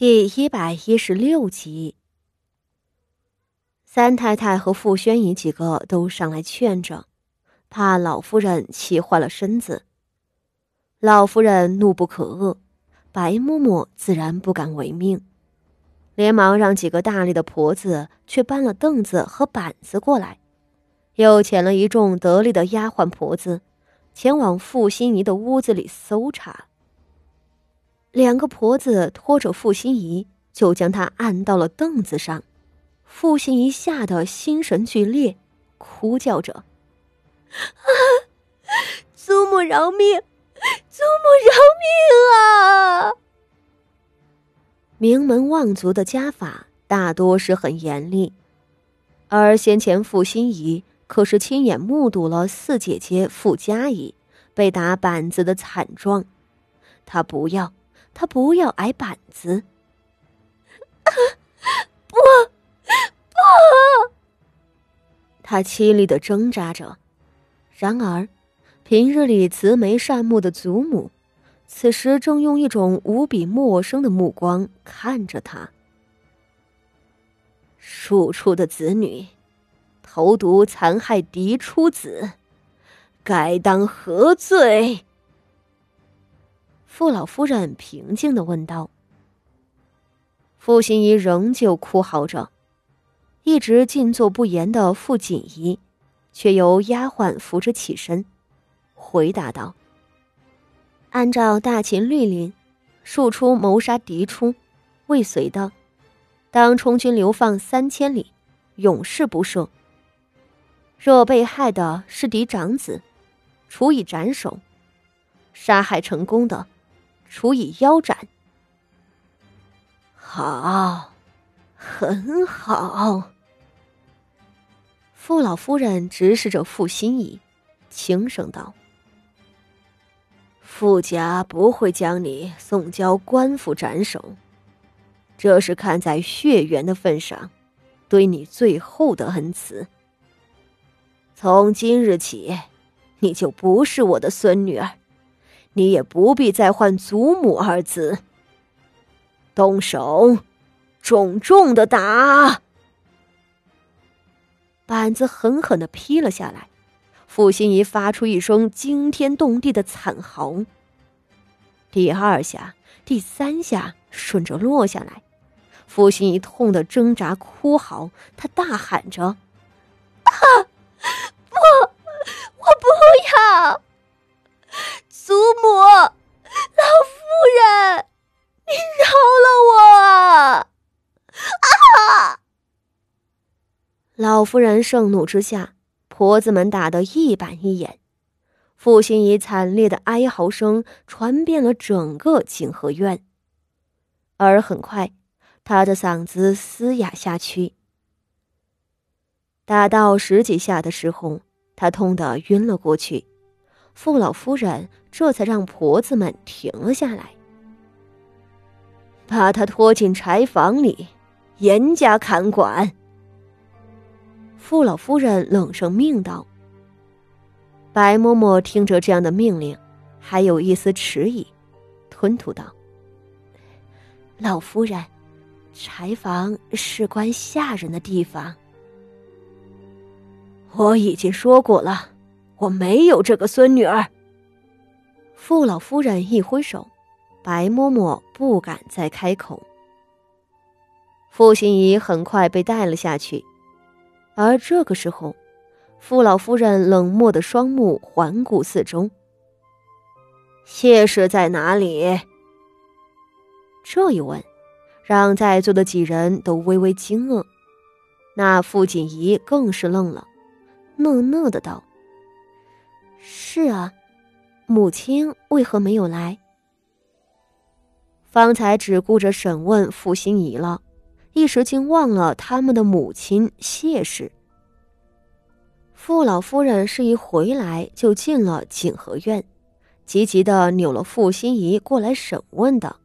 第一百一十六集，三太太和傅宣仪几个都上来劝着，怕老夫人气坏了身子。老夫人怒不可遏，白嬷嬷自然不敢违命，连忙让几个大力的婆子去搬了凳子和板子过来，又遣了一众得力的丫鬟婆子，前往傅心怡的屋子里搜查。两个婆子拖着傅心怡，就将她按到了凳子上。傅心怡吓得心神俱裂，哭叫着：“啊，祖母饶命！祖母饶命啊！”名门望族的家法大多是很严厉，而先前傅心怡可是亲眼目睹了四姐姐傅佳怡被打板子的惨状，她不要。他不要挨板子，不，不！他凄厉的挣扎着。然而，平日里慈眉善目的祖母，此时正用一种无比陌生的目光看着他。庶出的子女，投毒残害嫡出子，该当何罪？傅老夫人平静的问道：“傅心怡仍旧哭嚎着，一直静坐不言的傅锦怡，却由丫鬟扶着起身，回答道：‘按照大秦律令，庶出谋杀嫡出，未遂的，当充军流放三千里，永世不赦。若被害的是嫡长子，处以斩首；杀害成功的。’”处以腰斩。好，很好。傅老夫人直视着傅心怡，轻声道：“傅家不会将你送交官府斩首，这是看在血缘的份上，对你最后的恩赐。从今日起，你就不是我的孙女儿。”你也不必再唤祖母二字。动手，重重的打！板子狠狠的劈了下来，傅心怡发出一声惊天动地的惨嚎。第二下、第三下顺着落下来，傅心怡痛得挣扎哭嚎，她大喊着：“啊，老夫人盛怒之下，婆子们打得一板一眼。傅心怡惨烈的哀嚎声传遍了整个景和院，而很快，她的嗓子嘶哑下去。打到十几下的时候，她痛得晕了过去。傅老夫人这才让婆子们停了下来，把她拖进柴房里，严加看管。傅老夫人冷声命道。白嬷嬷听着这样的命令，还有一丝迟疑，吞吐道：“老夫人，柴房事关下人的地方，我已经说过了。”我没有这个孙女儿。傅老夫人一挥手，白嬷嬷不敢再开口。傅心怡很快被带了下去，而这个时候，傅老夫人冷漠的双目环顾四周。谢氏在哪里？这一问，让在座的几人都微微惊愕。那傅锦仪更是愣了，讷讷的道。是啊，母亲为何没有来？方才只顾着审问傅心怡了，一时竟忘了他们的母亲谢氏。傅老夫人是一回来就进了景和院，急急的扭了傅心怡过来审问的。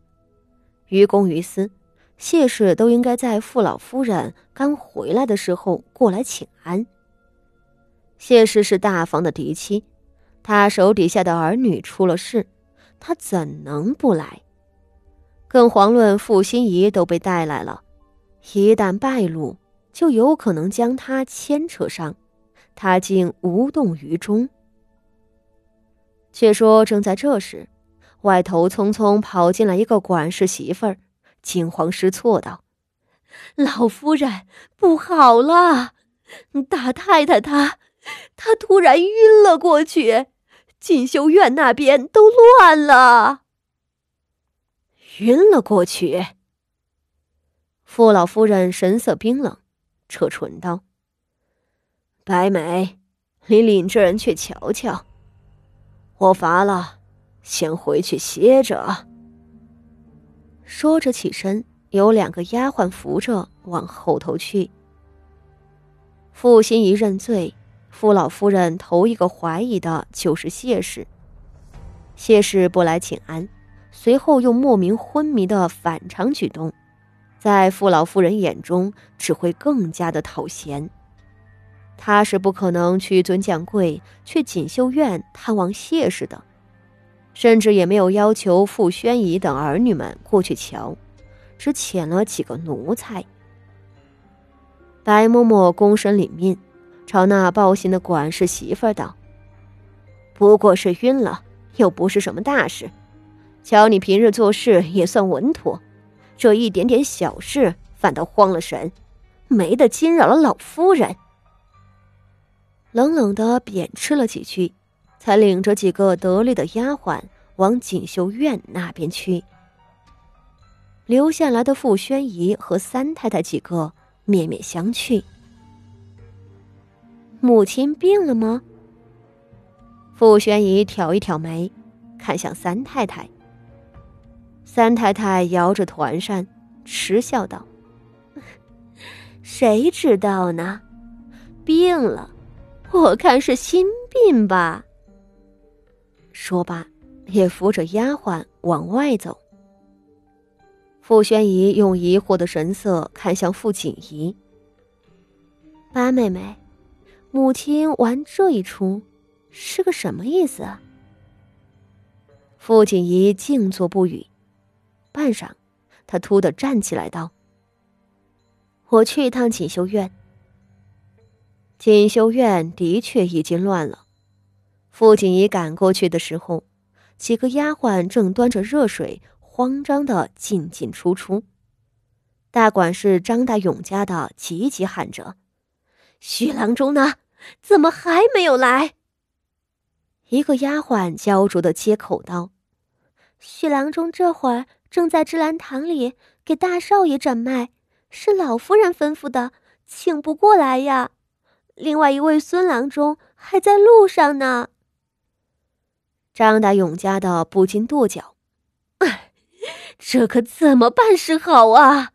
于公于私，谢氏都应该在傅老夫人刚回来的时候过来请安。谢氏是大房的嫡妻。他手底下的儿女出了事，他怎能不来？更遑论傅心怡都被带来了，一旦败露，就有可能将他牵扯上，他竟无动于衷。却说正在这时，外头匆匆跑进来一个管事媳妇儿，惊慌失措道：“老夫人，不好了！大太太她，她突然晕了过去，锦绣院那边都乱了。”晕了过去。傅老夫人神色冰冷，扯唇道：“白眉，你领着人去瞧瞧。我乏了，先回去歇着。”说着起身，有两个丫鬟扶着往后头去。傅心怡认罪，傅老夫人头一个怀疑的就是谢氏。谢氏不来请安。随后又莫名昏迷的反常举动，在傅老夫人眼中只会更加的讨嫌。他是不可能去尊将贵去锦绣院探望谢氏的，甚至也没有要求傅宣仪等儿女们过去瞧，只遣了几个奴才。白嬷嬷躬身领命，朝那抱心的管事媳妇儿道：“不过是晕了，又不是什么大事。”瞧你平日做事也算稳妥，这一点点小事反倒慌了神，没得惊扰了老夫人。冷冷的贬斥了几句，才领着几个得力的丫鬟往锦绣院那边去。留下来的傅宣仪和三太太几个面面相觑。母亲病了吗？傅宣仪挑一挑眉，看向三太太。三太太摇着团扇，嗤笑道：“谁知道呢？病了，我看是心病吧。”说罢，也扶着丫鬟往外走。傅宣仪用疑惑的神色看向傅锦仪：“八妹妹，母亲玩这一出，是个什么意思？”傅锦仪静坐不语。半晌，他突的站起来道：“我去一趟锦绣院。”锦绣院的确已经乱了。傅锦仪赶过去的时候，几个丫鬟正端着热水，慌张的进进出出。大管事张大勇家的急急喊着：“徐郎中呢？怎么还没有来？”一个丫鬟焦灼的接口道：“徐郎中这会儿。”正在芝兰堂里给大少爷诊脉，是老夫人吩咐的，请不过来呀。另外一位孙郎中还在路上呢。张大勇家的不禁跺脚：“这可怎么办是好啊？”